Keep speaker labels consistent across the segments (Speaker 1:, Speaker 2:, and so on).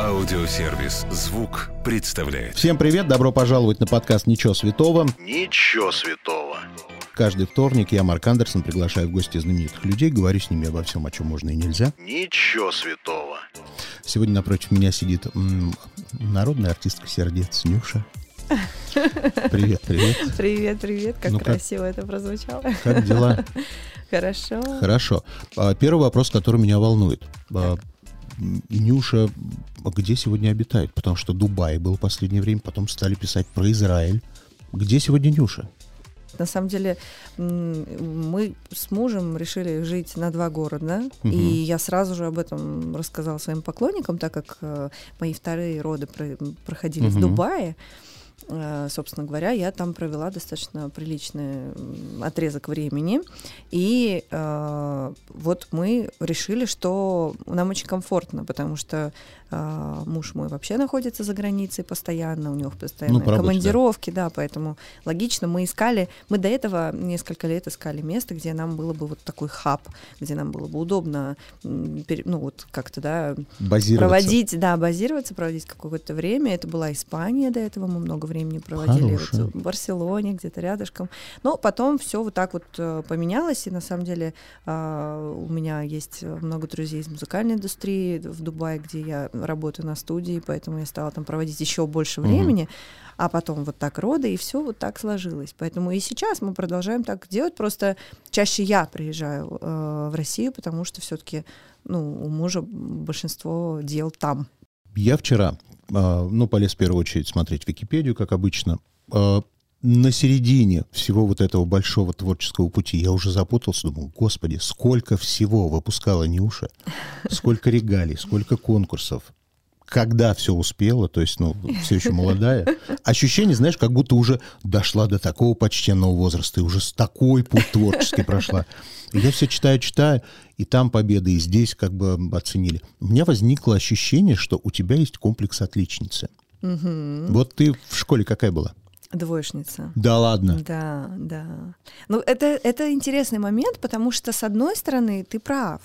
Speaker 1: Аудиосервис «Звук» представляет.
Speaker 2: Всем привет, добро пожаловать на подкаст «Ничего святого».
Speaker 1: Ничего святого.
Speaker 2: Каждый вторник я, Марк Андерсон, приглашаю в гости знаменитых людей, говорю с ними обо всем, о чем можно и нельзя.
Speaker 1: Ничего святого.
Speaker 2: Сегодня напротив меня сидит м, народная артистка сердец Нюша. Привет, привет.
Speaker 3: Привет, привет, как
Speaker 2: Ну как?
Speaker 3: красиво это прозвучало.
Speaker 2: Как дела?
Speaker 3: Хорошо.
Speaker 2: Хорошо. А, Первый вопрос, который меня волнует. М, Нюша а где сегодня обитает? Потому что Дубай был в последнее время, потом стали писать про Израиль. Где сегодня Нюша?
Speaker 3: На самом деле мы с мужем решили жить на два города,
Speaker 2: Мгм.
Speaker 3: и я сразу же об этом рассказала своим поклонникам, так как э, мои вторые роды про- проходили в
Speaker 2: Мгм.
Speaker 3: Дубае. Э, Собственно говоря, я там провела достаточно приличный отрезок времени. И э, вот мы решили, что нам очень комфортно, потому что э, муж мой вообще находится за границей постоянно, у него постоянно
Speaker 2: Ну, работе, да.
Speaker 3: командировки, да, поэтому логично. Мы искали, мы до этого несколько лет искали место, где нам было бы вот такой хаб, где нам было бы удобно, ну вот как-то, да,
Speaker 2: Базироваться.
Speaker 3: проводить, да, базироваться, проводить какое-то время. Это была Испания до этого, мы много времени проводили вот в Барселоне, где-то рядышком. Но потом все вот так вот э, поменялось, и на самом деле а, у меня есть много друзей из музыкальной индустрии в Дубае, где я работаю на студии, поэтому я стала там проводить еще больше времени, а потом вот так роды, и все вот так сложилось. Поэтому и сейчас мы продолжаем так делать, просто чаще я приезжаю э, в Россию, потому что все-таки ну, у мужа большинство дел там.
Speaker 2: Я вчера, а, ну, полез в первую очередь смотреть Википедию, как обычно. А, На середине всего вот этого большого творческого пути я уже запутался, думал, господи, сколько всего выпускала Нюша, сколько регалий, сколько конкурсов, когда все успела, то есть, ну, все еще молодая. Ощущение, знаешь, как будто уже дошла до такого почтенного возраста и уже с такой путь творческий прошла. И я все читаю, читаю, и там победы, и здесь как бы оценили. У меня возникло ощущение, что у тебя есть комплекс отличницы.
Speaker 3: Мгм.
Speaker 2: Вот ты в школе какая была?
Speaker 3: Двоечница.
Speaker 2: Да ладно.
Speaker 3: Да, да. Ну, это, это интересный момент, потому что, с одной стороны, ты прав.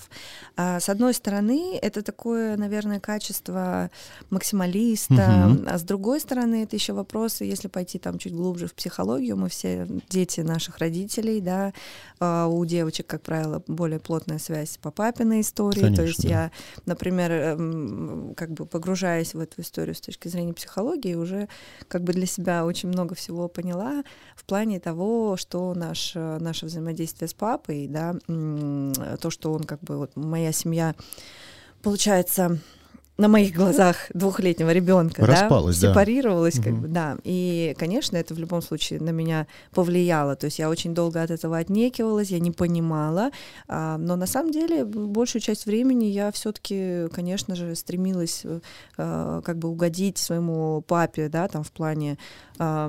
Speaker 3: А с одной стороны, это такое, наверное, качество максималиста.
Speaker 2: Мгм.
Speaker 3: А с другой стороны, это еще вопросы, если пойти там чуть глубже в психологию, мы все дети наших родителей, да, а у девочек, как правило, более плотная связь по папиной истории.
Speaker 2: Конечно,
Speaker 3: То есть
Speaker 2: да.
Speaker 3: я, например, эм, как бы погружаясь в эту историю с точки зрения психологии, уже как бы для себя очень много всего поняла в плане того, что наш, э, наше взаимодействие с папой, да, то, что он как бы вот моя семья, получается, на моих глазах двухлетнего ребенка,
Speaker 2: Распалась, да.
Speaker 3: да, сепарировалась, как
Speaker 2: Мгм.
Speaker 3: бы, да. И, конечно, это в любом случае на меня повлияло. То есть я очень долго от этого отнекивалась, я не понимала, а, но на самом деле большую часть времени я все-таки, конечно же, стремилась э, как бы угодить своему папе, да, там в плане а,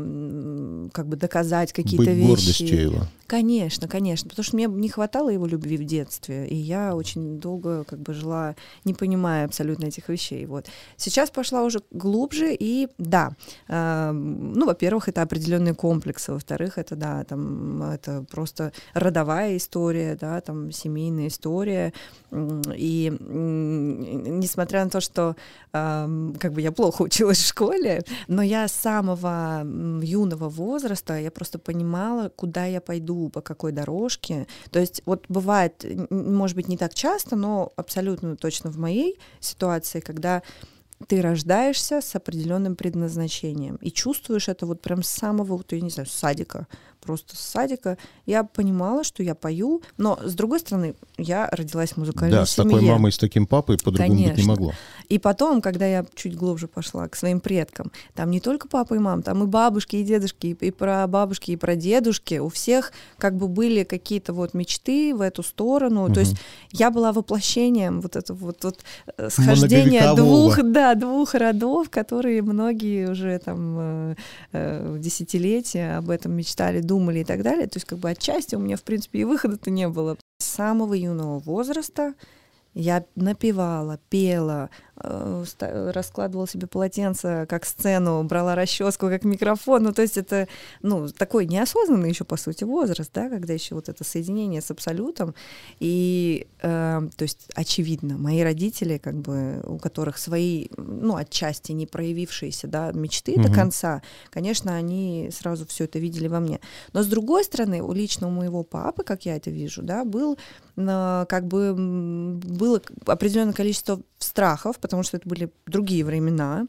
Speaker 3: как бы доказать какие-то вещи.
Speaker 2: гордостью его.
Speaker 3: Конечно, конечно, потому что мне не хватало его любви в детстве, и я очень долго как бы жила, не понимая абсолютно этих вещей. Вот. Сейчас пошла уже глубже, и да, э, ну, во-первых, это определенные комплексы, во-вторых, это, да, там, это просто родовая история, да, там, семейная история, и несмотря на то, что эм, как бы я плохо училась в школе, но я с самого юного возраста я просто понимала, куда я пойду, по какой дорожке. То есть вот бывает, может быть, не так часто, но абсолютно точно в моей ситуации, когда ты рождаешься с определенным предназначением и чувствуешь это вот прям с самого, вот, я не знаю, садика, просто с садика. Я понимала, что я пою, но с другой стороны, я родилась в музыкальной
Speaker 2: Да, с
Speaker 3: семье.
Speaker 2: такой мамой, с таким папой по-другому быть не могло.
Speaker 3: И потом, когда я чуть глубже пошла к своим предкам, там не только папа и мама, там и бабушки, и дедушки, и, и про бабушки, и про дедушки. У всех как бы были какие-то вот мечты в эту сторону.
Speaker 2: Мгм.
Speaker 3: То есть я была воплощением вот этого вот, вот э, схождения двух, да, двух родов, которые многие уже там э, э, десятилетия об этом мечтали, думали и так далее. То есть как бы отчасти у меня, в принципе, и выхода-то не было. С самого юного возраста я напевала, пела, раскладывала себе полотенце как сцену, брала расческу как микрофон. Ну, то есть это, ну, такой неосознанный еще, по сути, возраст, да, когда еще вот это соединение с абсолютом. И, э, то есть, очевидно, мои родители, как бы, у которых свои, ну, отчасти не проявившиеся, да, мечты
Speaker 2: Мгм.
Speaker 3: до конца, конечно, они сразу все это видели во мне. Но с другой стороны, у лично у моего папы, как я это вижу, да, был э, как бы было определенное количество страхов, потому что это были другие времена.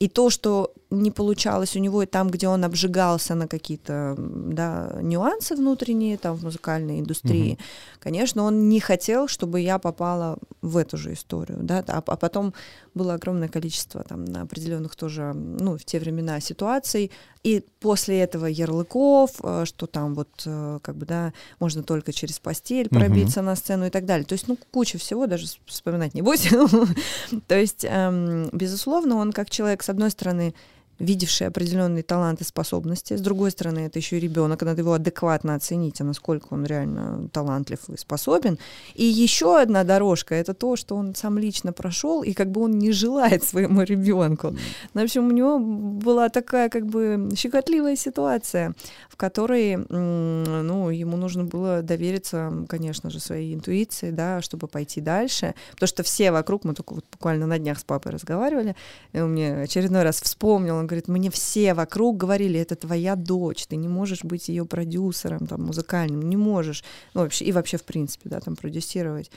Speaker 3: И то, что не получалось у него и там, где он обжигался на какие-то да, нюансы внутренние, там в музыкальной индустрии, конечно, он не хотел, чтобы я попала в эту же историю, да, а, а потом было огромное количество там на определенных тоже, ну, в те времена ситуаций, и после этого ярлыков, э, что там вот, э, как бы, да, можно только через постель пробиться на сцену и так далее. То есть, ну, куча всего, даже вспоминать не будь. То есть, эм, безусловно, он как человек, с одной стороны, видевший определенные таланты, способности. С другой стороны, это еще и ребенок, надо его адекватно оценить, а насколько он реально талантлив и способен. И еще одна дорожка это то, что он сам лично прошел, и как бы он не желает своему ребенку. Ну, в общем, у него была такая как бы щекотливая ситуация, в которой, ну, ему нужно было довериться, конечно же, своей интуиции, да, чтобы пойти дальше, потому что все вокруг, мы только вот буквально на днях с папой разговаривали, и он мне очередной раз вспомнил, он говорит, мне все вокруг говорили, это твоя дочь, ты не можешь быть ее продюсером, там, музыкальным, не можешь, ну, вообще, и вообще, в принципе, да, там, продюсировать.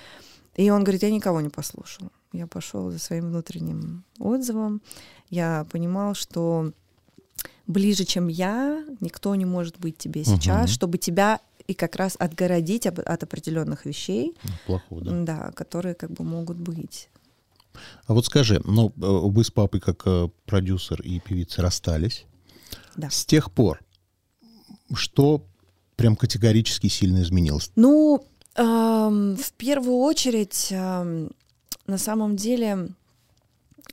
Speaker 3: И он говорит, я никого не послушал. Я пошел за своим внутренним отзывом. Я понимал, что ближе, чем я, никто не может быть тебе сейчас,
Speaker 2: Мгм.
Speaker 3: чтобы тебя и как раз отгородить от определенных вещей,
Speaker 2: Плохого, да.
Speaker 3: да, которые как бы могут быть.
Speaker 2: А вот скажи, ну, э, вы с папой как э, продюсер и певица расстались.
Speaker 3: Да.
Speaker 2: С тех пор что прям категорически сильно изменилось?
Speaker 3: Ну, эм, в первую очередь, эм, на самом деле,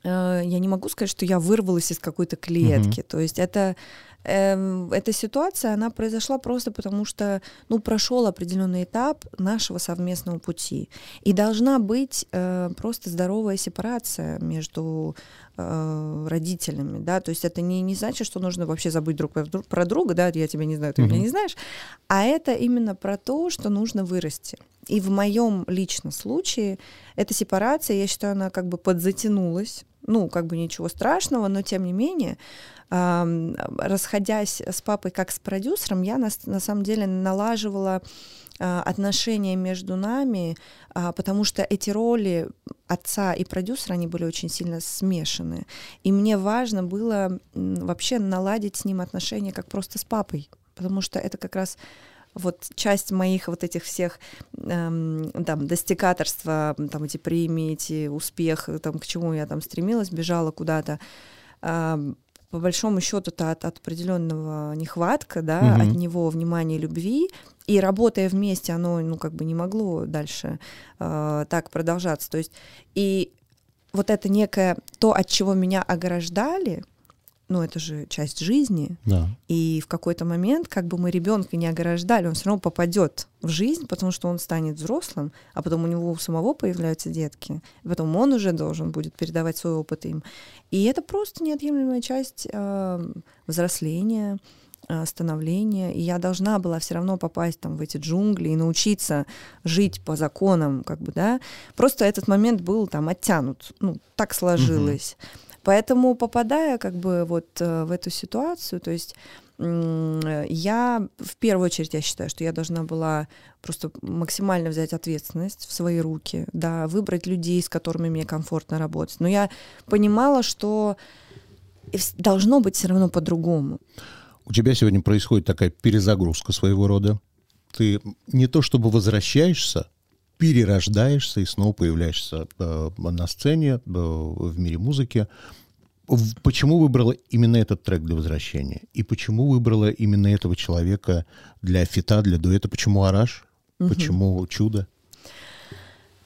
Speaker 3: э, я не могу сказать, что я вырвалась из какой-то клетки. То есть это эта ситуация, она произошла просто потому, что, ну, прошел определенный этап нашего совместного пути. И должна быть э, просто здоровая сепарация между э, родителями, да, то есть это не, не значит, что нужно вообще забыть друг про дру- про друга, да, я тебя не знаю, ты меня
Speaker 2: Мгм.
Speaker 3: не знаешь, а это именно про то, что нужно вырасти. И в моем личном случае эта сепарация, я считаю, она как бы подзатянулась, ну, как бы ничего страшного, но тем не менее, ам, расходясь с папой как с продюсером, я на, на самом деле налаживала отношения между нами, а, потому что эти роли отца и продюсера, они были очень сильно смешаны. И мне важно было вообще наладить с ним отношения как просто с папой, потому что это как раз вот часть моих вот этих всех эм, там достигаторства, там эти премии, эти успехи, там к чему я там стремилась, бежала куда-то. ам, по большому счету это от, от определенного нехватка, да,
Speaker 2: Мгм.
Speaker 3: от него внимания и любви, и работая вместе, оно, ну, как бы не могло дальше э, так продолжаться. То есть, и вот это некое, то, от чего меня ограждали, ну, это же часть жизни,
Speaker 2: Да.
Speaker 3: и в какой-то момент, как бы мы ребенка не ограждали, он все равно попадет в жизнь, потому что он станет взрослым, а потом у него у самого появляются детки, и потом он уже должен будет передавать свой опыт им. И это просто неотъемлемая часть э, взросления, э, становления, и я должна была все равно попасть там в эти джунгли и научиться жить по законам, как бы, да. Просто этот момент был там оттянут, ну, так сложилось. Поэтому, попадая как бы вот э, в эту ситуацию, то есть э, я в первую очередь я считаю, что я должна была просто максимально взять ответственность в свои руки, да, выбрать людей, с которыми мне комфортно работать. Но я понимала, что должно быть все равно по-другому.
Speaker 2: У тебя сегодня происходит такая перезагрузка своего рода. Ты не то чтобы возвращаешься, перерождаешься и снова появляешься э, на сцене, э, в мире музыки. Почему выбрала именно этот трек для возвращения? И почему выбрала именно этого человека для фита, для дуэта? Почему Араш?
Speaker 3: Мгм.
Speaker 2: Почему Чудо?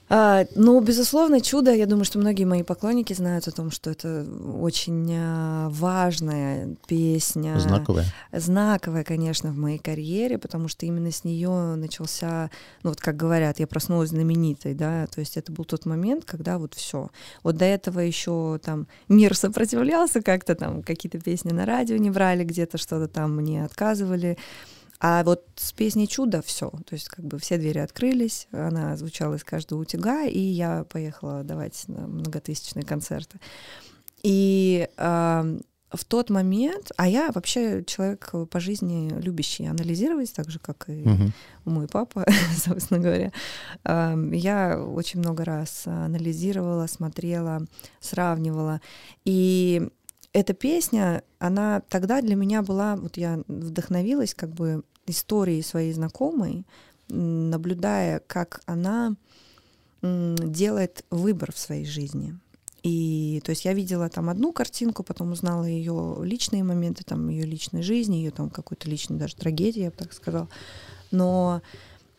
Speaker 3: А, ну, безусловно, чудо. Я думаю, что многие мои поклонники знают о том, что это очень а, важная песня.
Speaker 2: Знаковая.
Speaker 3: Знаковая, конечно, в моей карьере, потому что именно с нее начался, ну вот как говорят, я проснулась знаменитой, да, то есть это был тот момент, когда вот все. Вот до этого еще там мир сопротивлялся как-то там, какие-то песни на радио не брали, где-то что-то там мне отказывали. А вот с песней «Чудо» все. То есть как бы все двери открылись, она звучала из каждого утюга, и я поехала давать многотысячные концерты. И э, в тот момент, а я вообще человек по жизни любящий анализировать, так же, как и
Speaker 2: Мгм.
Speaker 3: мой папа, собственно говоря. Я очень много раз анализировала, смотрела, сравнивала. И эта песня, она тогда для меня была, вот я вдохновилась как бы историей своей знакомой, наблюдая, как она делает выбор в своей жизни. И то есть я видела там одну картинку, потом узнала ее личные моменты, там ее личной жизни, ее там какой-то личной даже трагедии, я бы так сказала. Но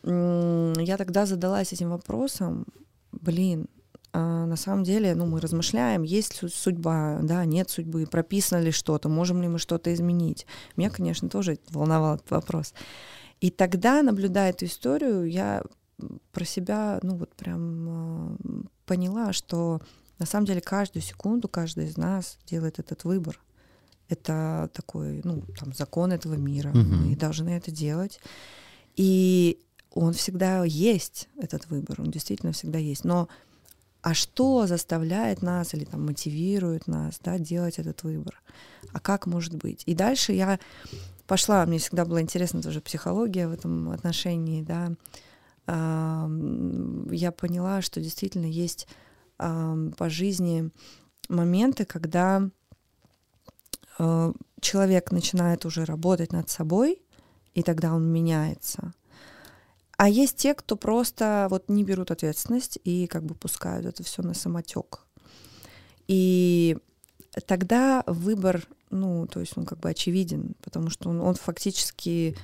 Speaker 3: я тогда задалась этим вопросом, блин, на самом деле, ну, мы размышляем, есть су- судьба, да, нет судьбы, прописано ли что-то, можем ли мы что-то изменить. Меня, конечно, тоже волновал этот вопрос. И тогда, наблюдая эту историю, я про себя, ну, вот прям э, поняла, что на самом деле каждую секунду каждый из нас делает этот выбор. Это такой, ну, там, закон этого мира.
Speaker 2: Мгм.
Speaker 3: Мы должны это делать. И он всегда есть, этот выбор, он действительно всегда есть. Но а что заставляет нас или там мотивирует нас да, делать этот выбор? А как может быть? И дальше я пошла, мне всегда была интересна тоже психология в этом отношении, да. Я поняла, что действительно есть по жизни моменты, когда э, человек начинает уже работать над собой, и тогда он меняется. А есть те, кто просто вот не берут ответственность и как бы пускают это все на самотек. И тогда выбор, ну, то есть он как бы очевиден, потому что он, он фактически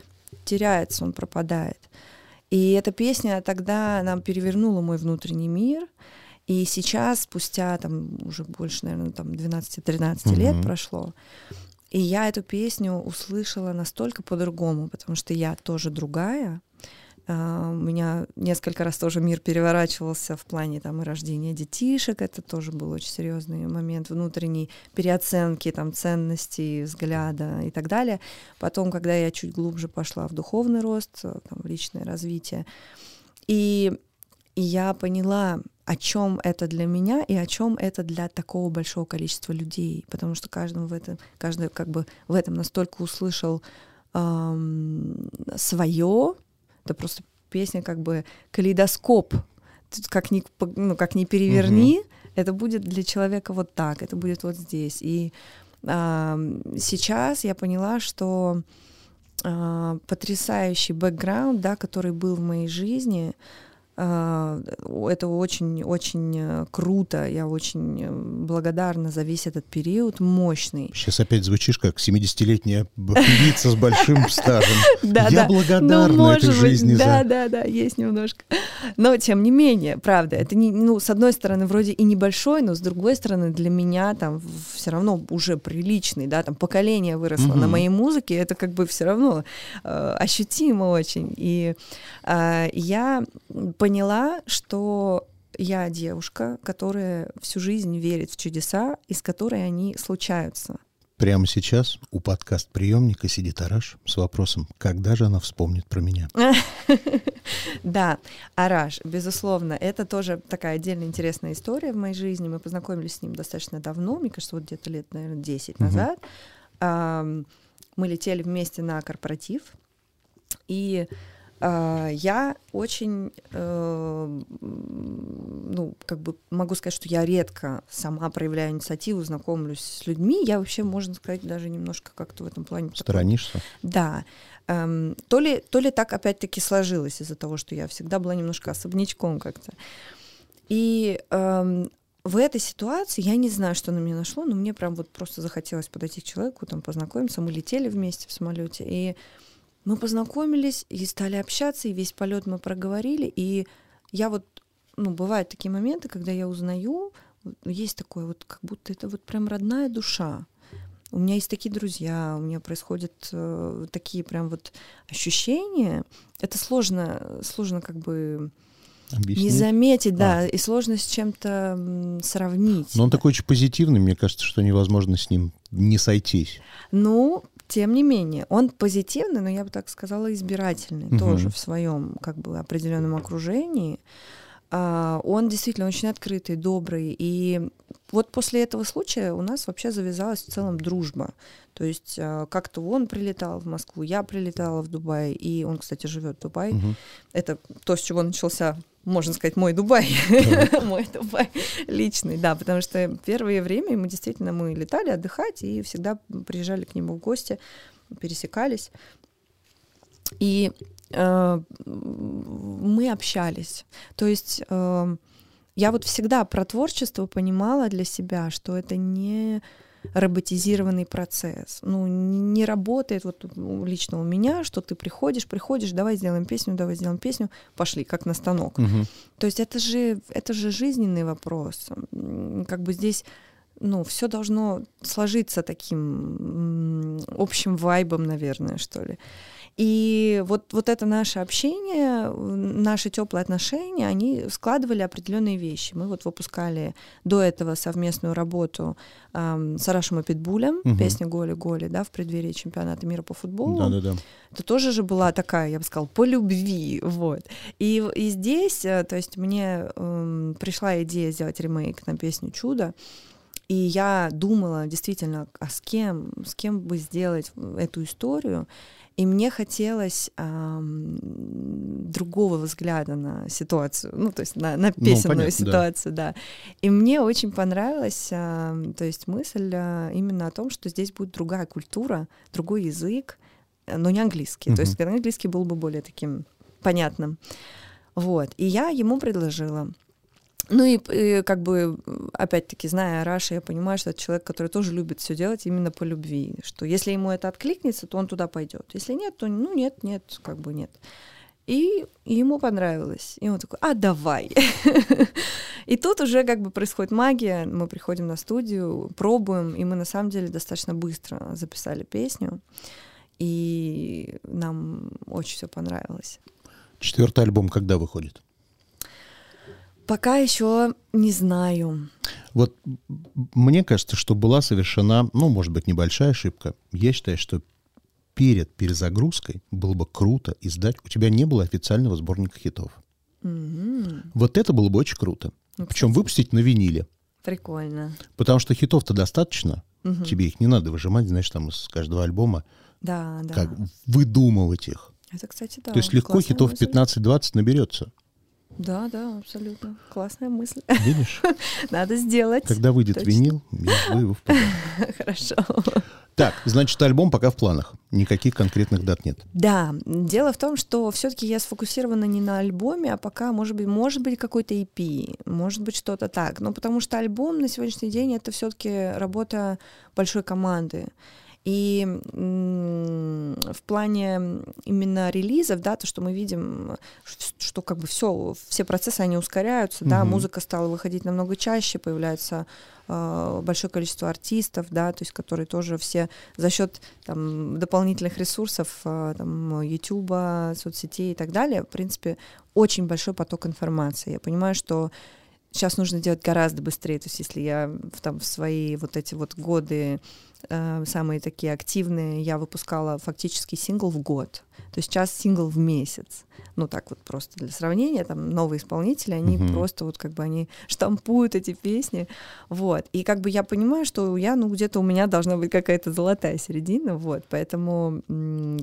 Speaker 3: теряется, он пропадает. И эта песня тогда нам перевернула мой внутренний мир. И сейчас, спустя там уже больше, наверное, там 12-13 лет
Speaker 2: Мгм.
Speaker 3: прошло, и я эту песню услышала настолько по-другому, потому что я тоже другая. А, У меня несколько раз тоже мир переворачивался в плане там и рождения детишек. Это тоже был очень серьезный момент внутренней переоценки там ценностей, взгляда и так далее. Потом, когда я чуть глубже пошла в духовный рост, э, там, в личное развитие, и, и я поняла, о чем это для меня и о чем это для такого большого количества людей, потому что каждый в этом, каждый как бы в этом настолько услышал свое, это просто песня как бы калейдоскоп, как ни, ну, как ни переверни, это будет для человека вот так, это будет вот здесь. И ам, сейчас я поняла, что а, потрясающий бэкграунд, да, который был в моей жизни, а, это очень-очень э, круто, я очень э, благодарна за весь этот период, мощный.
Speaker 2: Сейчас опять звучишь как 70-летняя б- певица с большим стажем.
Speaker 3: Да,
Speaker 2: Я
Speaker 3: да.
Speaker 2: благодарна
Speaker 3: ну, может
Speaker 2: этой жизни
Speaker 3: да,
Speaker 2: за...
Speaker 3: да, да, есть немножко. Но тем не менее, правда, это не, ну, с одной стороны, вроде и небольшой, но с другой стороны, для меня там все равно уже приличный, да, там поколение выросло на моей музыке, это как бы все равно э, ощутимо очень. И э, я поняла, что я девушка, которая всю жизнь верит в чудеса, из которой они случаются.
Speaker 2: Прямо сейчас у подкаст-приемника сидит Араш с вопросом, когда же она вспомнит про меня?
Speaker 3: Да, Араш, безусловно, это тоже такая отдельно интересная история в моей жизни. Мы познакомились с ним достаточно давно, мне кажется, вот где-то лет, наверное, 10
Speaker 2: Мгм.
Speaker 3: назад. Мы летели вместе на корпоратив, и я очень, э, м, ну, как бы могу сказать, что я редко сама проявляю инициативу, знакомлюсь с людьми. Я вообще, можно сказать, даже немножко как-то в этом плане... такой
Speaker 2: Сторонишься?
Speaker 3: да. Эм, то, ли, то ли так опять-таки сложилось из-за того, что я всегда была немножко особнячком как-то. И эм, в этой ситуации я не знаю, что на меня нашло, но мне прям вот просто захотелось подойти к человеку, там познакомиться. Мы летели вместе в самолете, и мы познакомились и стали общаться, и весь полет мы проговорили, и я вот ну, бывают такие моменты, когда я узнаю, есть такое вот, как будто это вот прям родная душа. У меня есть такие друзья, у меня происходят э, такие прям вот ощущения. Это сложно, сложно как бы
Speaker 2: Объяснить?
Speaker 3: не заметить, да, а. и сложно с чем-то сравнить.
Speaker 2: Но он такой очень позитивный, мне кажется, что невозможно с ним не сойтись.
Speaker 3: Ну, тем не менее, он позитивный, но я бы так сказала, избирательный угу. тоже в своем как бы определенном окружении. А, он действительно очень открытый, добрый. И вот после этого случая у нас вообще завязалась в целом дружба. То есть а, как-то он прилетал в Москву, я прилетала в Дубай, и он, кстати, живет в Дубае. Угу. Это то, с чего начался можно сказать, мой Дубай, мой Дубай личный, да, потому что первое время мы действительно мы летали отдыхать и всегда приезжали к нему в гости, пересекались. И Э, мы общались. То есть э, я вот всегда про творчество понимала для себя, что это не роботизированный процесс. Ну, не работает вот лично у меня, что ты приходишь, приходишь, давай сделаем песню, давай сделаем песню, пошли, как на станок. Угу. То есть это же, это же жизненный вопрос. Как бы здесь ну, все должно сложиться таким общим вайбом, наверное, что ли. И вот, вот это наше общение, наши теплые отношения, они складывали определенные вещи. Мы вот выпускали до этого совместную работу эм, с Арашем и Питбулем, угу. песня «Голи-голи», да, в преддверии чемпионата мира по футболу.
Speaker 2: Да-да-да.
Speaker 3: Это тоже же была такая, я бы сказала, по любви, вот. И, и здесь, э, то есть мне эм, пришла идея сделать ремейк на песню «Чудо», и я думала действительно, а с кем, с кем бы сделать эту историю. И мне хотелось эм, другого взгляда на ситуацию, ну, то есть на, на ну, песенную ну, понятно, ситуацию, да. да. И мне очень понравилась, э, то есть мысль э, именно о том, что здесь будет другая культура, другой язык, но не английский. Mm-hmm. То есть английский был бы более таким понятным. Вот. И я ему предложила. Ну и, и как бы, опять-таки, зная Раша, я понимаю, что это человек, который тоже любит все делать именно по любви. Что если ему это откликнется, то он туда пойдет. Если нет, то ну нет, нет, как бы нет. И ему понравилось. И он такой, а давай. и тут уже как бы происходит магия. Мы приходим на студию, пробуем, и мы на самом деле достаточно быстро записали песню. И нам очень все понравилось.
Speaker 2: Четвертый альбом когда выходит?
Speaker 3: Пока еще не знаю.
Speaker 2: Вот мне кажется, что была совершена, ну, может быть, небольшая ошибка. Я считаю, что перед перезагрузкой было бы круто издать. У тебя не было официального сборника хитов. Mm-hmm. Вот это было бы очень круто. Ну, Причем выпустить на виниле.
Speaker 3: Прикольно.
Speaker 2: Потому что хитов-то достаточно. Угу. Тебе их не надо выжимать, знаешь, там из каждого альбома.
Speaker 3: Да, да.
Speaker 2: Как выдумывать их.
Speaker 3: Это, кстати, да.
Speaker 2: То есть легко хитов 15-20 наберется.
Speaker 3: Да, да, абсолютно. Классная мысль.
Speaker 2: Видишь?
Speaker 3: Надо сделать.
Speaker 2: Когда выйдет Точно. винил, я его в
Speaker 3: Хорошо.
Speaker 2: Так, значит, альбом пока в планах. Никаких конкретных дат нет.
Speaker 3: Да, дело в том, что все-таки я сфокусирована не на альбоме, а пока, может быть, может быть какой-то EP, может быть что-то так. Но потому что альбом на сегодняшний день это все-таки работа большой команды. И в плане именно релизов, да, то, что мы видим, что как бы все, все процессы, они ускоряются, mm-hmm. да, музыка стала выходить намного чаще, появляется э, большое количество артистов, да, то есть которые тоже все за счет там, дополнительных ресурсов, э, там, YouTube, соцсетей и так далее, в принципе, очень большой поток информации. Я понимаю, что сейчас нужно делать гораздо быстрее. То есть если я там, в свои вот эти вот годы самые такие активные, я выпускала фактически сингл в год. То сейчас сингл в месяц. Ну так вот просто для сравнения, там новые исполнители, они uh-huh. просто вот как бы они штампуют эти песни, вот. И как бы я понимаю, что я, ну где-то у меня должна быть какая-то золотая середина, вот. Поэтому,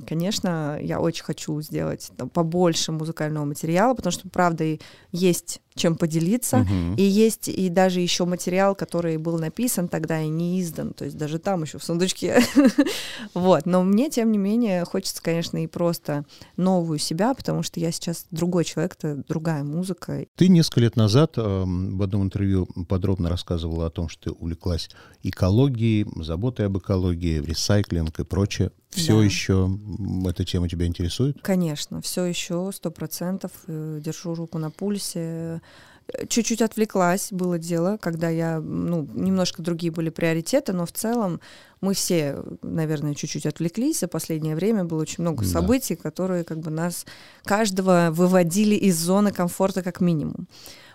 Speaker 3: конечно, я очень хочу сделать там, побольше музыкального материала, потому что, правда, есть чем поделиться. Uh-huh. И есть и даже еще материал, который был написан тогда и не издан. То есть даже там еще в сундучке. вот. Но мне, тем не менее, хочется, конечно, и просто новую себя, потому что я сейчас другой человек, это другая музыка.
Speaker 2: Ты несколько лет назад э, в одном интервью подробно рассказывала о том, что ты увлеклась экологией, заботой об экологии, ресайклинг и прочее. Все да. еще эта тема тебя интересует?
Speaker 3: Конечно, все еще сто процентов. Э, держу руку на пульсе. Чуть-чуть отвлеклась, было дело, когда я, ну, немножко другие были приоритеты, но в целом мы все, наверное, чуть-чуть отвлеклись. За последнее время было очень много
Speaker 2: Да.
Speaker 3: событий, которые как бы нас, каждого выводили из зоны комфорта как минимум.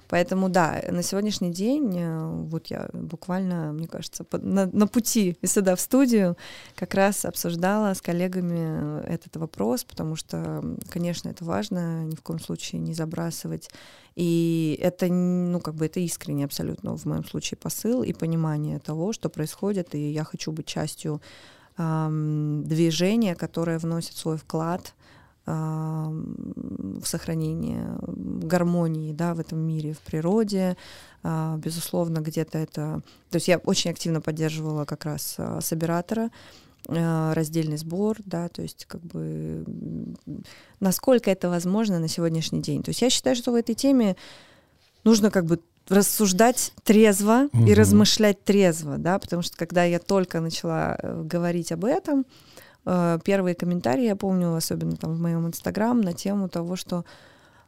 Speaker 3: Поэтому да, на сегодняшний день, э, вот я буквально, мне кажется, на, на пути сюда в студию как раз обсуждала с коллегами этот вопрос, потому что, конечно, это важно, ни в коем случае не забрасывать. И это, ну, как бы это искренне абсолютно в моем случае посыл и понимание того, что происходит, и я хочу быть частью ам, движения, которое вносит свой вклад в сохранение гармонии да, в этом мире, в природе. А, Безусловно, где-то это... То есть я очень активно поддерживала как раз а, собиратора, а, раздельный сбор, да, то есть как бы насколько это возможно на сегодняшний день. То есть я считаю, что в этой теме нужно как бы рассуждать трезво и
Speaker 2: Мгм.
Speaker 3: размышлять трезво, да, потому что когда я только начала э, говорить об этом, первые комментарии, я помню, особенно там в моем инстаграм, на тему того, что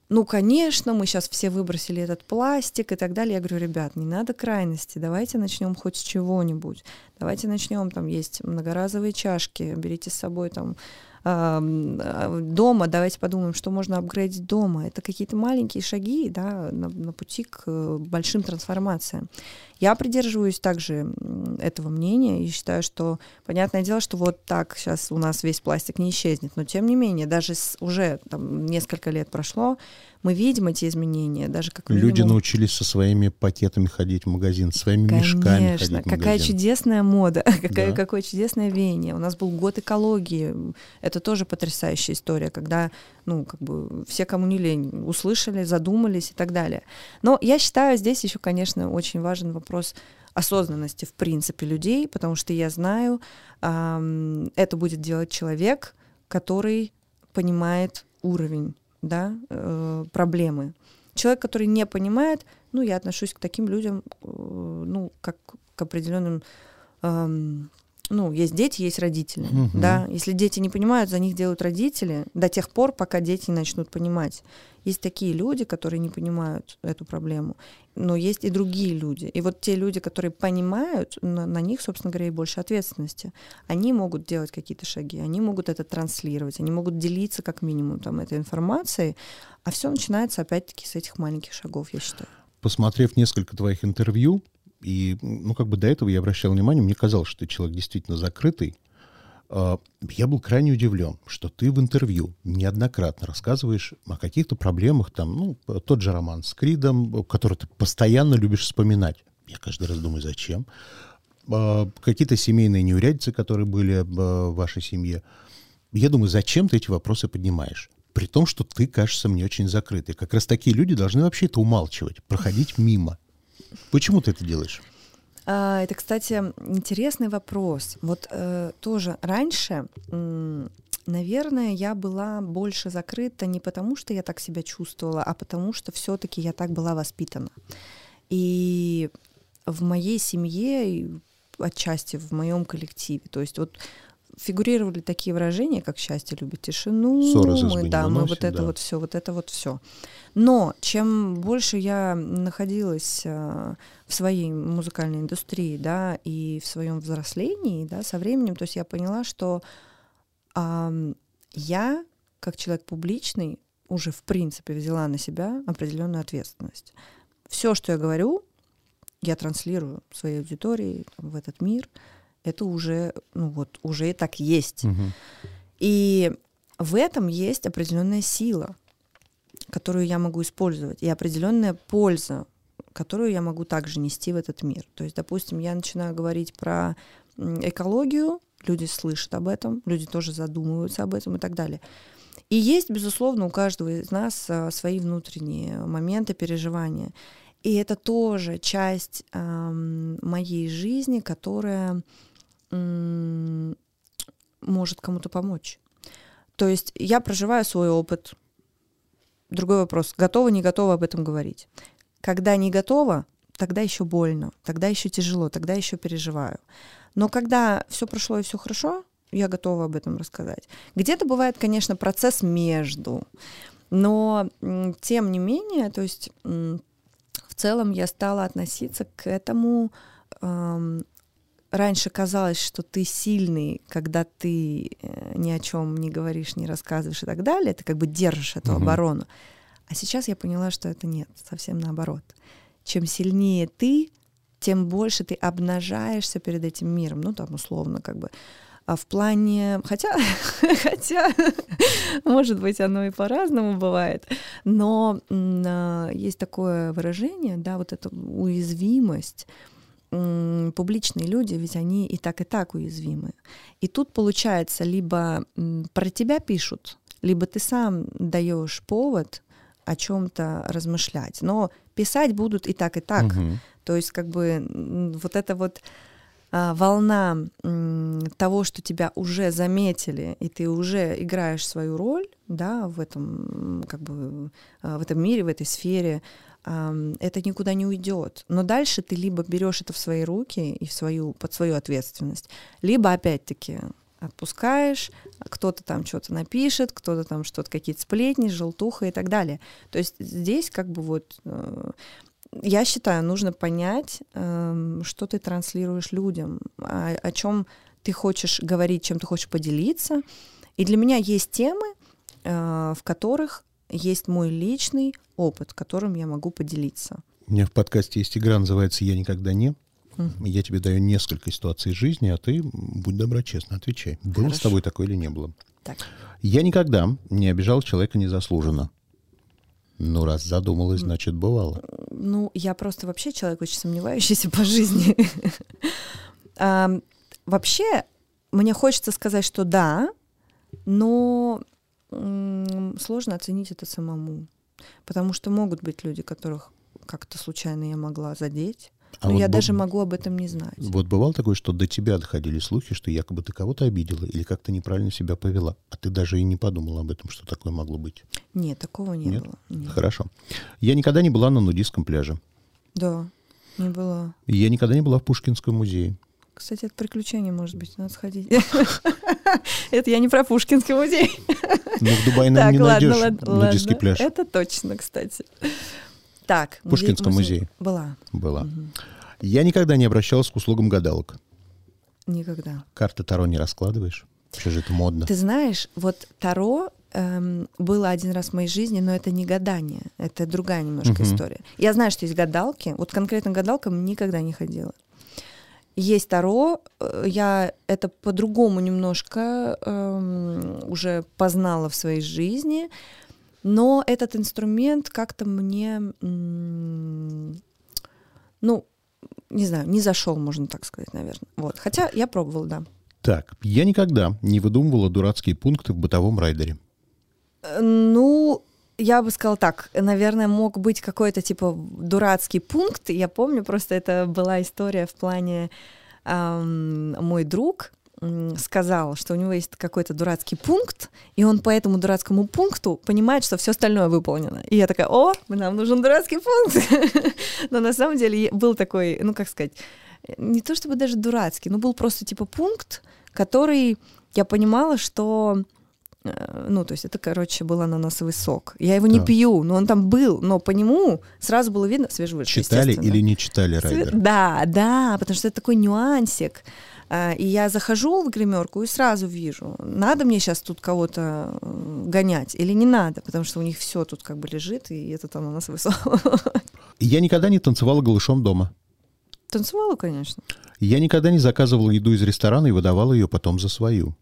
Speaker 3: ну, конечно, мы сейчас все выбросили этот пластик и так далее. Я говорю, ребят, не надо крайности, давайте начнем хоть с чего-нибудь. Давайте начнем, там есть многоразовые чашки, берите с собой там ам, а, дома, давайте подумаем, что можно апгрейдить дома. Это какие-то маленькие шаги да, на, на пути к э, большим трансформациям. Я придерживаюсь также этого мнения и считаю, что понятное дело, что вот так сейчас у нас весь пластик не исчезнет, но тем не менее, даже с, уже там, несколько лет прошло, мы видим эти изменения, даже как
Speaker 2: Люди
Speaker 3: минимум-
Speaker 2: научились со своими пакетами ходить в магазин, своими мешками ходить
Speaker 3: Конечно,
Speaker 2: в
Speaker 3: какая
Speaker 2: магазин.
Speaker 3: чудесная мода, какая,
Speaker 2: Да.
Speaker 3: какое чудесное веяние. У нас был год экологии. Это тоже потрясающая история, когда, ну, как бы все, кому не лень, услышали, задумались и так далее. Но я считаю, здесь еще, конечно, очень важен вопрос осознанности, в принципе, людей, потому что я знаю, ам, это будет делать человек, который понимает уровень да, э, проблемы. Человек, который не понимает, ну, я отношусь к таким людям, э, ну, как к определенным, эм, ну, есть дети, есть родители,
Speaker 2: Мгм.
Speaker 3: да. Если дети не понимают, за них делают родители до тех пор, пока дети не начнут понимать. Есть такие люди, которые не понимают эту проблему, но есть и другие люди. И вот те люди, которые понимают, на, на них, собственно говоря, и больше ответственности. Они могут делать какие-то шаги, они могут это транслировать, они могут делиться как минимум там этой информацией, а все начинается опять-таки с этих маленьких шагов, я считаю.
Speaker 2: Посмотрев несколько твоих интервью, и, ну, как бы до этого я обращал внимание, мне казалось, что ты человек действительно закрытый. А, Я был крайне удивлен, что ты в интервью неоднократно рассказываешь о каких-то проблемах, там, ну, тот же роман с Кридом, который ты постоянно любишь вспоминать. Я каждый раз думаю, зачем? А, Какие-то семейные неурядицы, которые были в вашей семье. Я думаю, зачем ты эти вопросы поднимаешь? При том, что ты кажешься мне очень закрытой. Как раз такие люди должны вообще это умалчивать, проходить мимо. Почему ты это делаешь?
Speaker 3: А, Это, кстати, интересный вопрос. Вот э, тоже раньше, наверное, я была больше закрыта не потому, что я так себя чувствовала, а потому что все-таки я так была воспитана. И в моей семье, отчасти в моем коллективе, то есть вот фигурировали такие выражения, как счастье любит тишину, мы, да, мы вот
Speaker 2: выносит,
Speaker 3: это
Speaker 2: да.
Speaker 3: вот все, вот это вот все. Но чем больше я находилась а, в своей музыкальной индустрии, да, и в своем взрослении, да, со временем, то есть я поняла, что ам, я, как человек публичный, уже в принципе взяла на себя определенную ответственность. Все, что я говорю, я транслирую своей аудитории там, в этот мир. Это уже, ну вот, уже и так есть.
Speaker 2: Мгм.
Speaker 3: И в этом есть определенная сила, которую я могу использовать, и определенная польза, которую я могу также нести в этот мир. То есть, допустим, я начинаю говорить про экологию, люди слышат об этом, люди тоже задумываются об этом и так далее. И есть, безусловно, у каждого из нас а, свои внутренние моменты, переживания. И это тоже часть ам, моей жизни, которая м, может кому-то помочь. То есть я проживаю свой опыт. Другой вопрос, готова, не готова об этом говорить. Когда не готова, тогда еще больно, тогда еще тяжело, тогда еще переживаю. Но когда все прошло и все хорошо, я готова об этом рассказать. Где-то бывает, конечно, процесс между, но тем не менее, то есть целом я стала относиться к этому эм, раньше казалось, что ты сильный, когда ты э, ни о чем не говоришь, не рассказываешь и так далее, ты как бы держишь эту
Speaker 2: Мгм.
Speaker 3: оборону. А сейчас я поняла, что это нет, совсем наоборот. Чем сильнее ты, тем больше ты обнажаешься перед этим миром, ну там условно как бы. А в плане, хотя, хотя, может быть, оно и по-разному бывает, но а, есть такое выражение, да, вот эта уязвимость, публичные люди, ведь они и так, и так уязвимы. И тут получается, либо про тебя пишут, либо ты сам даешь повод о чем-то размышлять. Но писать будут и так, и так.
Speaker 2: Мгм.
Speaker 3: То есть как бы вот эта вот волна м, того, что тебя уже заметили, и ты уже играешь свою роль, да, в этом, как бы, а, в этом мире, в этой сфере, это никуда не уйдет. Но дальше ты либо берешь это в свои руки и в свою, под свою ответственность, либо опять-таки отпускаешь, а кто-то там что-то напишет, кто-то там что-то, какие-то сплетни, желтуха и так далее. То есть здесь как бы вот э, я считаю, нужно понять, эм, что ты транслируешь людям, о, о чем ты хочешь говорить, чем ты хочешь поделиться. И для меня есть темы, э, в которых есть мой личный опыт, которым я могу поделиться.
Speaker 2: У меня в подкасте есть игра, называется «Я никогда не».
Speaker 3: Мгм.
Speaker 2: Я тебе даю несколько ситуаций жизни, а ты, будь добра, честно, отвечай. Было с
Speaker 3: Хорошо.
Speaker 2: тобой такое или не было?
Speaker 3: Так.
Speaker 2: Я никогда не обижал человека незаслуженно. Ну, раз задумалась, значит, бывало.
Speaker 3: Ну, я просто вообще человек очень сомневающийся по жизни. Вообще, мне хочется сказать, что да, но сложно оценить это самому. Потому что могут быть люди, которых как-то случайно я могла задеть,
Speaker 2: А
Speaker 3: но
Speaker 2: вот
Speaker 3: я
Speaker 2: бу-
Speaker 3: даже могу об этом не знать.
Speaker 2: Вот бывало такое, что до тебя доходили слухи, что якобы ты кого-то обидела или как-то неправильно себя повела, а ты даже и не подумала об этом, что такое могло быть.
Speaker 3: Нет, такого не
Speaker 2: Нет?
Speaker 3: было. Нет.
Speaker 2: Хорошо. Я никогда не была на нудистском пляже.
Speaker 3: Да, не было.
Speaker 2: Я никогда не была в Пушкинском музее.
Speaker 3: Кстати, это приключение, может быть, надо сходить. Это я не про Пушкинский музей.
Speaker 2: Но в Дубае, наверное, не найдешь нудистский пляж.
Speaker 3: Это точно, кстати. Так.
Speaker 2: В Пушкинском музее.
Speaker 3: Была.
Speaker 2: Была.
Speaker 3: Мгм.
Speaker 2: Я никогда не обращалась к услугам гадалок.
Speaker 3: Никогда.
Speaker 2: Карты Таро не раскладываешь? Вообще же это модно.
Speaker 3: Ты знаешь, вот Таро эм, было один раз в моей жизни, но это не гадание, это другая немножко
Speaker 2: Мгм.
Speaker 3: история. Я знаю, что есть гадалки, вот конкретно гадалкам никогда не ходила. Есть Таро, э, я это по-другому немножко эм, уже познала в своей жизни, но этот инструмент как-то мне, ну, не знаю, не зашел, можно так сказать, наверное. Вот. Хотя я пробовала, да.
Speaker 2: Так, я никогда не выдумывала дурацкие пункты в бытовом райдере.
Speaker 3: Э, Ну, я бы сказала так, наверное, мог быть какой-то типа дурацкий пункт. Я помню, просто это была история в плане ам, мой друг сказал, что у него есть какой-то дурацкий пункт, и он по этому дурацкому пункту понимает, что все остальное выполнено. И я такая, о, нам нужен дурацкий пункт. Но на самом деле был такой, ну как сказать, не то чтобы даже дурацкий, но был просто типа пункт, который я понимала, что э, ну, то есть это, короче, был ананасовый сок. Я его не
Speaker 2: Так.
Speaker 3: пью, но он там был, но по нему сразу было видно, свежевыжатый,
Speaker 2: Читали или не читали райдер?
Speaker 3: Да, да, потому что это такой нюансик. А, И я захожу в гримерку и сразу вижу, надо мне сейчас тут кого-то э, гонять или не надо, потому что у них все тут как бы лежит, и этот ананасовый сок.
Speaker 2: Я никогда не танцевала голышом дома.
Speaker 3: Танцевала, конечно.
Speaker 2: Я никогда не заказывала еду из ресторана и выдавала ее потом за свою.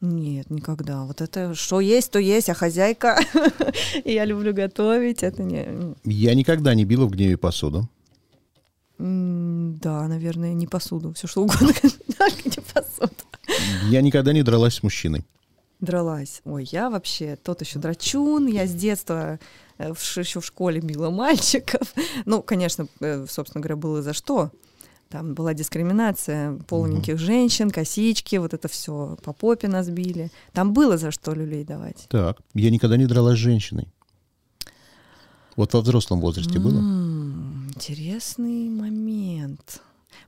Speaker 3: Нет, никогда. Вот это что есть, то есть, а хозяйка, я люблю готовить, это не...
Speaker 2: Я никогда не била в гневе посуду.
Speaker 3: Да, наверное, не посуду, все что угодно, только не посуду.
Speaker 2: Я никогда не дралась с мужчиной.
Speaker 3: Дралась. Ой, я вообще тот еще драчун. Я с детства э, в еще в школе била мальчиков. Ну, конечно, э, собственно говоря, было за что. Там была дискриминация полненьких женщин, косички, вот это все по попе нас били. Там было за что люлей давать.
Speaker 2: Так, я никогда не дралась с женщиной. Вот во взрослом возрасте было?
Speaker 3: Интересный момент.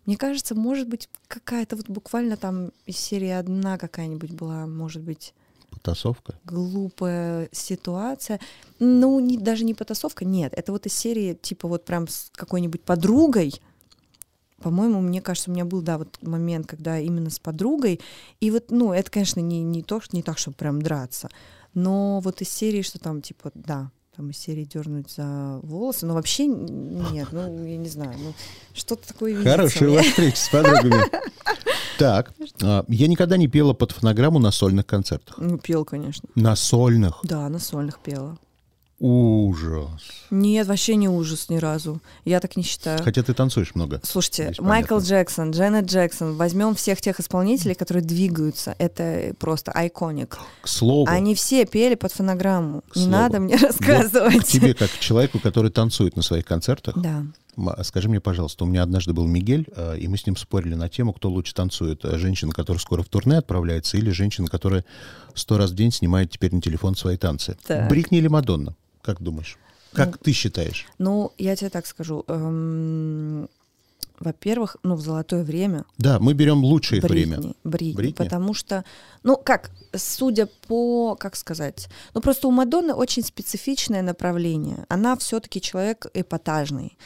Speaker 3: Мне кажется, может быть, какая-то вот буквально там из серии одна какая-нибудь была, может быть.
Speaker 2: Потасовка?
Speaker 3: глупая ситуация. Ну, не, даже не потасовка, нет. Это вот из серии, типа, вот прям с какой-нибудь подругой. По-моему, мне кажется, у меня был, да, вот момент, когда именно с подругой. И вот, ну, это, конечно, не, не, то, не так, чтобы прям драться. Но вот из серии, что там, типа, да, там из серии дернуть за волосы. Но вообще н- нет, ну, я не знаю. Ну, что-то такое видится
Speaker 2: Хорошая у вас встреча с подругами. Так, а, я никогда не пела под фонограмму на сольных концертах.
Speaker 3: Ну, пел, конечно.
Speaker 2: На сольных?
Speaker 3: Да, на сольных пела.
Speaker 2: Ужас.
Speaker 3: Нет, вообще не ужас ни разу. Я так не считаю.
Speaker 2: Хотя ты танцуешь много.
Speaker 3: Слушайте,
Speaker 2: Здесь
Speaker 3: Майкл
Speaker 2: понятно.
Speaker 3: Джексон, Дженнет Джексон, возьмем всех тех исполнителей, которые двигаются. Это просто айконик.
Speaker 2: К слову,
Speaker 3: Они все пели под фонограмму.
Speaker 2: К
Speaker 3: Не
Speaker 2: слову.
Speaker 3: надо мне
Speaker 2: вот
Speaker 3: рассказывать.
Speaker 2: к тебе, как к человеку, который танцует на своих концертах,
Speaker 3: Да.
Speaker 2: Скажи мне, пожалуйста, у меня однажды был Мигель, э, и мы с ним спорили на тему, кто лучше танцует. э, Женщина, которая скоро в турне отправляется, или женщина, которая сто раз в день снимает теперь на телефон свои танцы.
Speaker 3: Так.
Speaker 2: Бритни или Мадонна? Как думаешь? Как ты считаешь?
Speaker 3: Ну, я тебе так скажу. эм, Во-первых, ну, в золотое время
Speaker 2: Да, мы берем лучшее
Speaker 3: Бритни,
Speaker 2: время.
Speaker 3: Бритни,
Speaker 2: Бритни?
Speaker 3: потому что, ну как, судя по, как сказать, ну просто у Мадонны очень специфичное направление. Она все-таки человек эпатажный,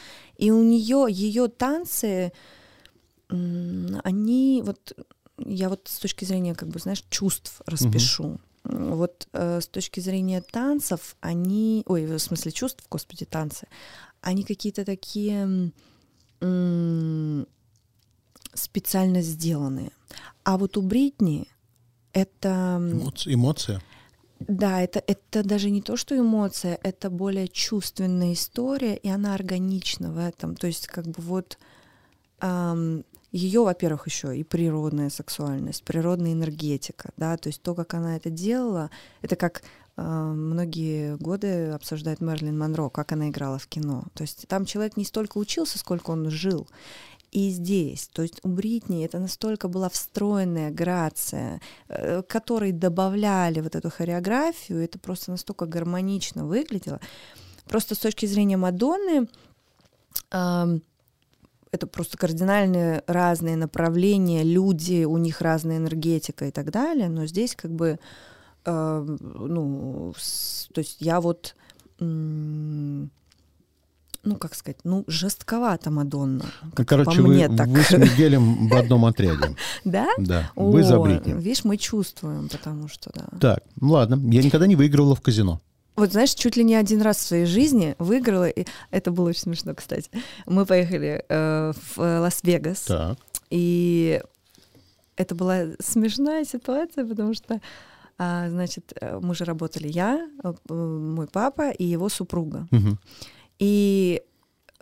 Speaker 3: и у нее ее танцы, они вот, я вот с точки зрения, как бы, знаешь, чувств распишу. М, Вот э, с точки зрения танцев, они, ой, в смысле чувств, господи, танцы, они какие-то такие м, специально сделанные. А вот у Бритни это,
Speaker 2: эмоция.
Speaker 3: Да, это, это даже не то, что эмоция, это более чувственная история, и она органична в этом. То есть как бы вот ее, во-первых, еще и природная сексуальность, природная энергетика, да, то есть то, как она это делала, это как а, многие годы обсуждает Мерлин Монро, как она играла в кино. То есть там человек не столько учился, сколько он жил. И здесь, то есть у Бритни это настолько была встроенная грация, э, которой добавляли вот эту хореографию, это просто настолько гармонично выглядело. Просто с точки зрения Мадонны это просто кардинально разные направления, люди, у них разная энергетика и так далее, но здесь как бы, э, ну, то есть я вот, ну, как сказать, ну, жестковата Мадонна.
Speaker 2: Ну, короче, вы,
Speaker 3: так.
Speaker 2: вы с Мигелем в одном отряде.
Speaker 3: Да?
Speaker 2: Да, вы за
Speaker 3: О,
Speaker 2: Бритни.
Speaker 3: Видишь, мы чувствуем, потому что, да.
Speaker 2: Так, ну ладно. Я никогда не выигрывала в казино.
Speaker 3: Вот знаешь, чуть ли не один раз в своей жизни выиграла, и это было очень смешно, кстати. Мы поехали э, в Лас-Вегас,
Speaker 2: Так.
Speaker 3: и это была смешная ситуация, потому что, а, значит, э, мы же работали я, э, мой папа и его супруга.
Speaker 2: Мгм.
Speaker 3: И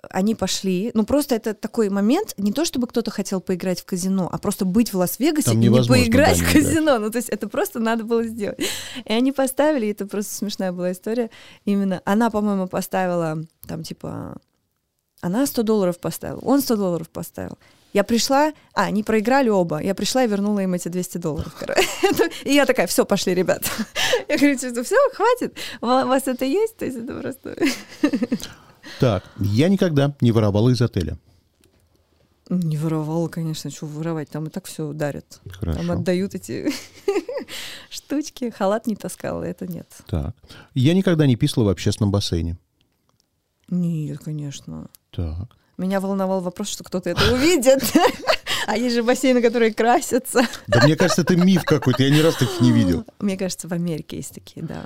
Speaker 3: они пошли, ну просто это такой момент, не то чтобы кто-то хотел поиграть в казино, а просто быть в Лас-Вегасе и не поиграть в
Speaker 2: не играть.
Speaker 3: казино. Ну то есть это просто надо было сделать. И они поставили, и это просто смешная была история. Именно она, по-моему, поставила там типа... Она 100 долларов поставила, он 100 долларов поставил. Я пришла, а, они проиграли оба. Я пришла и вернула им эти 200 долларов. И я такая, все, пошли, ребят. Я говорю, все, хватит, у вас это есть? То есть это просто...
Speaker 2: Так, я никогда не воровала из отеля.
Speaker 3: Не воровала, конечно, что воровать, там и так все дарят. Там
Speaker 2: Хорошо.
Speaker 3: отдают эти штучки. Халат не таскала, это нет.
Speaker 2: Так. Я никогда не писала в общественном бассейне.
Speaker 3: Нет, конечно.
Speaker 2: Так.
Speaker 3: Меня волновал вопрос, что кто-то это увидит. А есть же бассейны, которые красятся.
Speaker 2: Да мне кажется, это миф какой-то. Я ни разу таких не видел.
Speaker 3: Мне кажется, в Америке есть такие, да.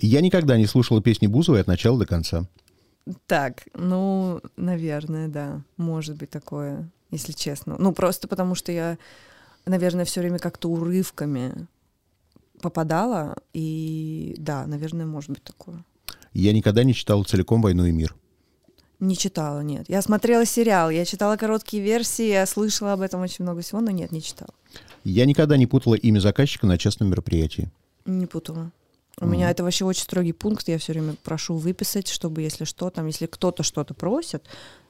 Speaker 2: Я никогда не слушала песни Бузовой от начала до конца.
Speaker 3: Так, ну, наверное, да. Может быть такое, если честно. Ну, просто потому что я, наверное, все время как-то урывками попадала. И да, наверное, может быть такое.
Speaker 2: Я никогда не читала целиком «Войну и мир».
Speaker 3: Не читала, нет. Я смотрела сериал, я читала короткие версии, я слышала об этом очень много всего, но нет, не читала.
Speaker 2: Я никогда не путала имя заказчика на частном мероприятии.
Speaker 3: Не путала. У меня это вообще очень строгий пункт, я все время прошу выписать, чтобы если что, там, если кто-то что-то просит,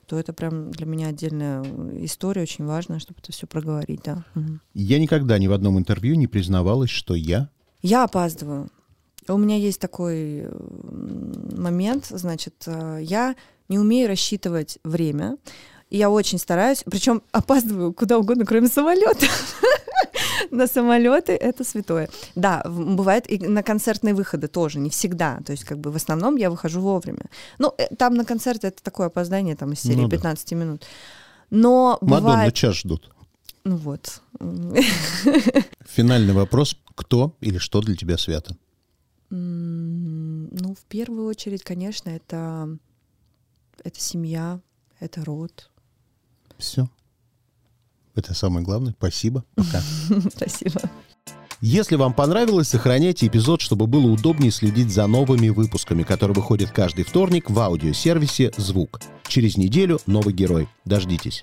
Speaker 3: то это прям для меня отдельная история, очень важная, чтобы это все проговорить, да.
Speaker 2: Я никогда ни в одном интервью не признавалась, что я...
Speaker 3: Я опаздываю. У меня есть такой м, момент, значит, э, я не умею рассчитывать время. И я очень стараюсь, причем опаздываю куда угодно, кроме самолета. на самолеты это святое. Да, бывает и на концертные выходы тоже, не всегда. То есть, как бы в основном я выхожу вовремя. Ну, э, там на концерте это такое опоздание, там из серии
Speaker 2: Ну да.
Speaker 3: 15 минут. Но
Speaker 2: Мадонна
Speaker 3: бывает...
Speaker 2: час ждут.
Speaker 3: Ну вот.
Speaker 2: Финальный вопрос. Кто или что для тебя свято?
Speaker 3: Ну, в первую очередь, конечно, это, это семья, это род.
Speaker 2: Все. Это самое главное. Спасибо. Пока.
Speaker 3: Спасибо.
Speaker 2: Если вам понравилось, сохраняйте эпизод, чтобы было удобнее следить за новыми выпусками, которые выходят каждый вторник в аудиосервисе «Звук». Через неделю новый герой. Дождитесь.